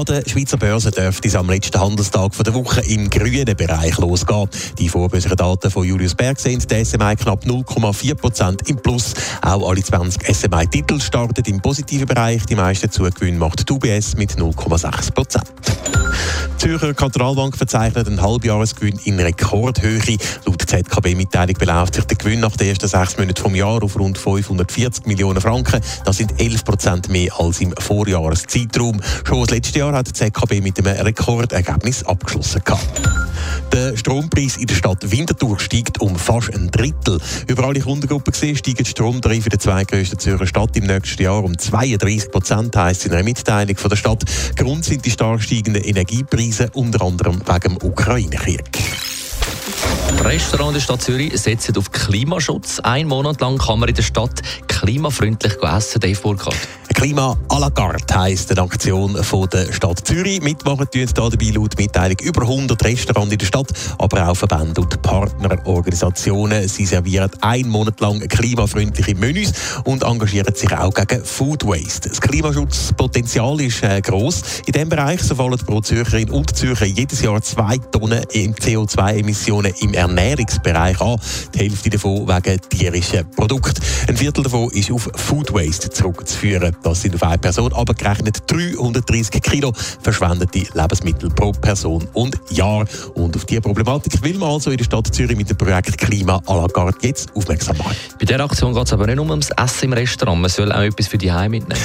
An der Schweizer Börse dürfte es am letzten Handelstag der Woche im grünen Bereich losgehen. Die vorbörslichen Daten von Julius Berg sind der SMI knapp 0,4% im Plus. Auch alle 20 SMI-Titel starten im positiven Bereich. Die meisten Zugewinne macht die UBS mit 0,6%. Die Zürcher Kantonalbank verzeichnet einen Halbjahresgewinn in Rekordhöhe. Laut ZKB-Mitteilung beläuft sich der Gewinn nach den ersten sechs Monaten vom Jahr auf rund 540 Millionen Franken. Das sind 11 Prozent mehr als im Vorjahreszeitraum. Schon das letzte Jahr hat die ZKB mit einem Rekordergebnis abgeschlossen. Der Strompreis in der Stadt Winterthur steigt um fast ein Drittel. Über alle Kundengruppen gesehen steigen die Stromtarife der zweitgrößten Zürcher Stadt im nächsten Jahr um 32 Prozent, heisst in einer Mitteilung von der Stadt. Grund sind die stark steigenden Energiepreise, unter anderem wegen dem Ukraine-Krieg. Restaurants in der Stadt Zürich setzen auf Klimaschutz. Ein Monat lang kann man in der Stadt klimafreundlich essen, Dave Burkhardt. Klima à la carte heisst eine Aktion von der Stadt Zürich. Mitmachen tun hier dabei laut Mitteilung über 100 Restaurants in der Stadt, aber auch Verbände und Partnerorganisationen. Sie servieren einen Monat lang klimafreundliche Menüs und engagieren sich auch gegen Food Waste. Das Klimaschutzpotenzial ist äh, gross. In diesem Bereich so fallen pro Zürcherin und Zürcher jedes Jahr zwei Tonnen CO2-Emissionen im Ernährungsbereich an. Die Hälfte davon wegen tierischen Produkten. Ein Viertel davon ist auf Food Waste zurückzuführen. Das sind auf eine Person aber gerechnet 330 Kilo verschwendete Lebensmittel pro Person und Jahr. Und auf diese Problematik will man also in der Stadt Zürich mit dem Projekt Klima à la carte jetzt aufmerksam machen. Bei dieser Aktion geht es aber nicht nur ums Essen im Restaurant. Man soll auch etwas für die Heim mitnehmen.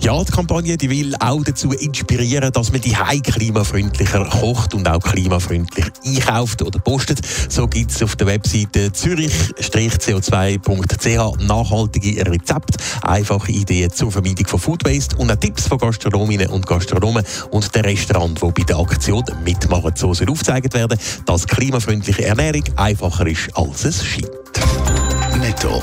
Ja, die Kampagne die will auch dazu inspirieren, dass man die Heim klimafreundlicher kocht und auch klimafreundlich einkauft oder postet. So gibt es auf der Webseite zürich-co2.ch nachhaltige Rezepte, einfache Ideen zur Vermeidung von Food Waste und auch Tipps von Gastronominnen und Gastronomen und der Restaurant, die bei der Aktion mitmachen. So soll aufgezeigt werden, dass klimafreundliche Ernährung einfacher ist, als es scheint. Netto.